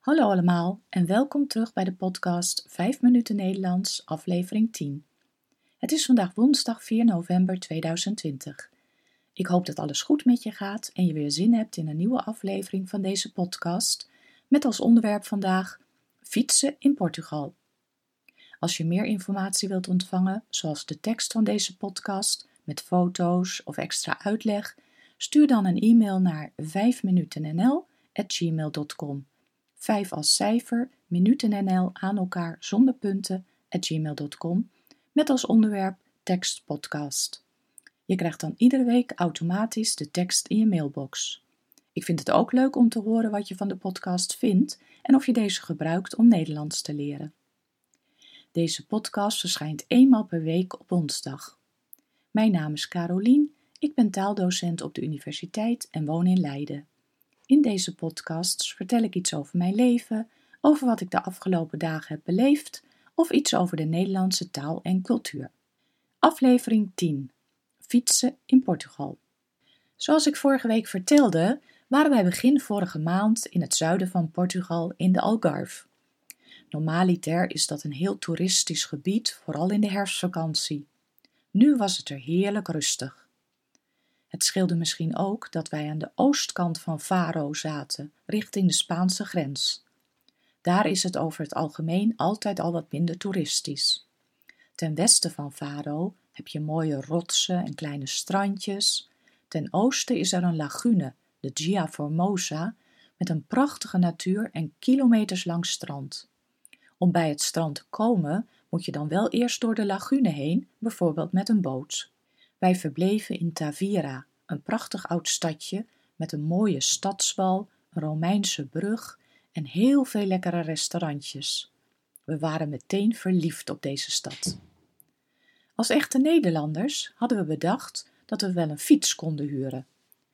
Hallo allemaal en welkom terug bij de podcast 5 minuten Nederlands, aflevering 10. Het is vandaag woensdag 4 november 2020. Ik hoop dat alles goed met je gaat en je weer zin hebt in een nieuwe aflevering van deze podcast met als onderwerp vandaag fietsen in Portugal. Als je meer informatie wilt ontvangen, zoals de tekst van deze podcast met foto's of extra uitleg, stuur dan een e-mail naar 5minutennl@gmail.com. 5 als cijfer, minutennl aan elkaar zonder punten gmail.com met als onderwerp tekstpodcast. Je krijgt dan iedere week automatisch de tekst in je mailbox. Ik vind het ook leuk om te horen wat je van de podcast vindt en of je deze gebruikt om Nederlands te leren. Deze podcast verschijnt eenmaal per week op woensdag. Mijn naam is Carolien, ik ben taaldocent op de universiteit en woon in Leiden. In deze podcasts vertel ik iets over mijn leven, over wat ik de afgelopen dagen heb beleefd of iets over de Nederlandse taal en cultuur. Aflevering 10. Fietsen in Portugal. Zoals ik vorige week vertelde, waren wij begin vorige maand in het zuiden van Portugal in de Algarve. Normaliter is dat een heel toeristisch gebied, vooral in de herfstvakantie. Nu was het er heerlijk rustig. Het scheelde misschien ook dat wij aan de oostkant van Faro zaten, richting de Spaanse grens. Daar is het over het algemeen altijd al wat minder toeristisch. Ten westen van Faro heb je mooie rotsen en kleine strandjes. Ten oosten is er een lagune, de Gia Formosa, met een prachtige natuur en kilometers lang strand. Om bij het strand te komen moet je dan wel eerst door de lagune heen, bijvoorbeeld met een boot. Wij verbleven in Tavira, een prachtig oud stadje met een mooie stadswal, een Romeinse brug en heel veel lekkere restaurantjes. We waren meteen verliefd op deze stad. Als echte Nederlanders hadden we bedacht dat we wel een fiets konden huren.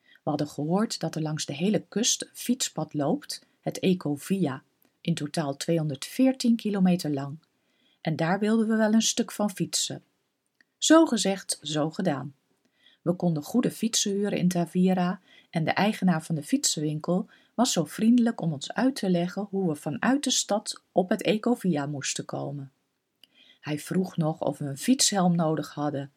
We hadden gehoord dat er langs de hele kust een fietspad loopt, het Ecovia, in totaal 214 kilometer lang. En daar wilden we wel een stuk van fietsen. Zo gezegd, zo gedaan. We konden goede fietsen huren in Tavira en de eigenaar van de fietsenwinkel was zo vriendelijk om ons uit te leggen hoe we vanuit de stad op het Ecovia moesten komen. Hij vroeg nog of we een fietshelm nodig hadden,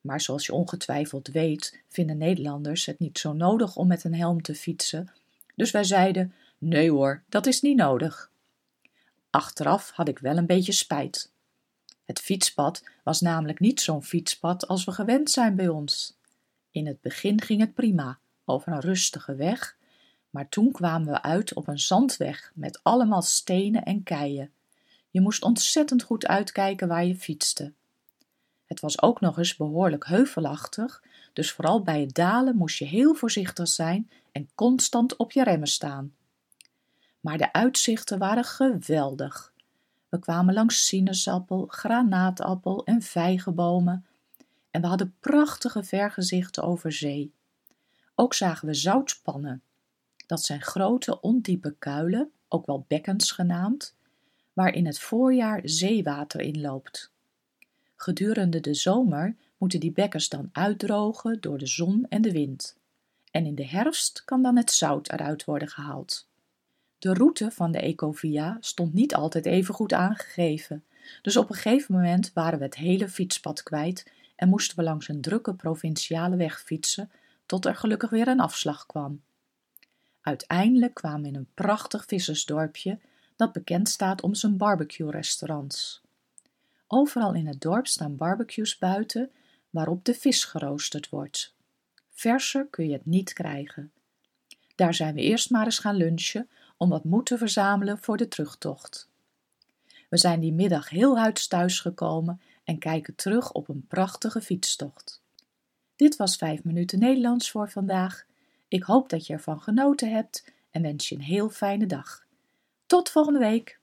maar zoals je ongetwijfeld weet, vinden Nederlanders het niet zo nodig om met een helm te fietsen, dus wij zeiden: nee hoor, dat is niet nodig. Achteraf had ik wel een beetje spijt. Het fietspad was namelijk niet zo'n fietspad als we gewend zijn bij ons. In het begin ging het prima, over een rustige weg, maar toen kwamen we uit op een zandweg met allemaal stenen en keien. Je moest ontzettend goed uitkijken waar je fietste. Het was ook nog eens behoorlijk heuvelachtig, dus vooral bij het dalen moest je heel voorzichtig zijn en constant op je remmen staan. Maar de uitzichten waren geweldig. We kwamen langs sinaasappel, granaatappel en vijgenbomen en we hadden prachtige vergezichten over zee. Ook zagen we zoutspannen. Dat zijn grote, ondiepe kuilen, ook wel bekkens genaamd, waar in het voorjaar zeewater in loopt. Gedurende de zomer moeten die bekkens dan uitdrogen door de zon en de wind. En in de herfst kan dan het zout eruit worden gehaald. De route van de Ecovia stond niet altijd even goed aangegeven, dus op een gegeven moment waren we het hele fietspad kwijt en moesten we langs een drukke provinciale weg fietsen tot er gelukkig weer een afslag kwam. Uiteindelijk kwamen we in een prachtig vissersdorpje dat bekend staat om zijn barbecue-restaurants. Overal in het dorp staan barbecues buiten waarop de vis geroosterd wordt. Verser kun je het niet krijgen. Daar zijn we eerst maar eens gaan lunchen om wat moed te verzamelen voor de terugtocht. We zijn die middag heel huids thuis gekomen en kijken terug op een prachtige fietstocht. Dit was 5 minuten Nederlands voor vandaag. Ik hoop dat je ervan genoten hebt en wens je een heel fijne dag. Tot volgende week!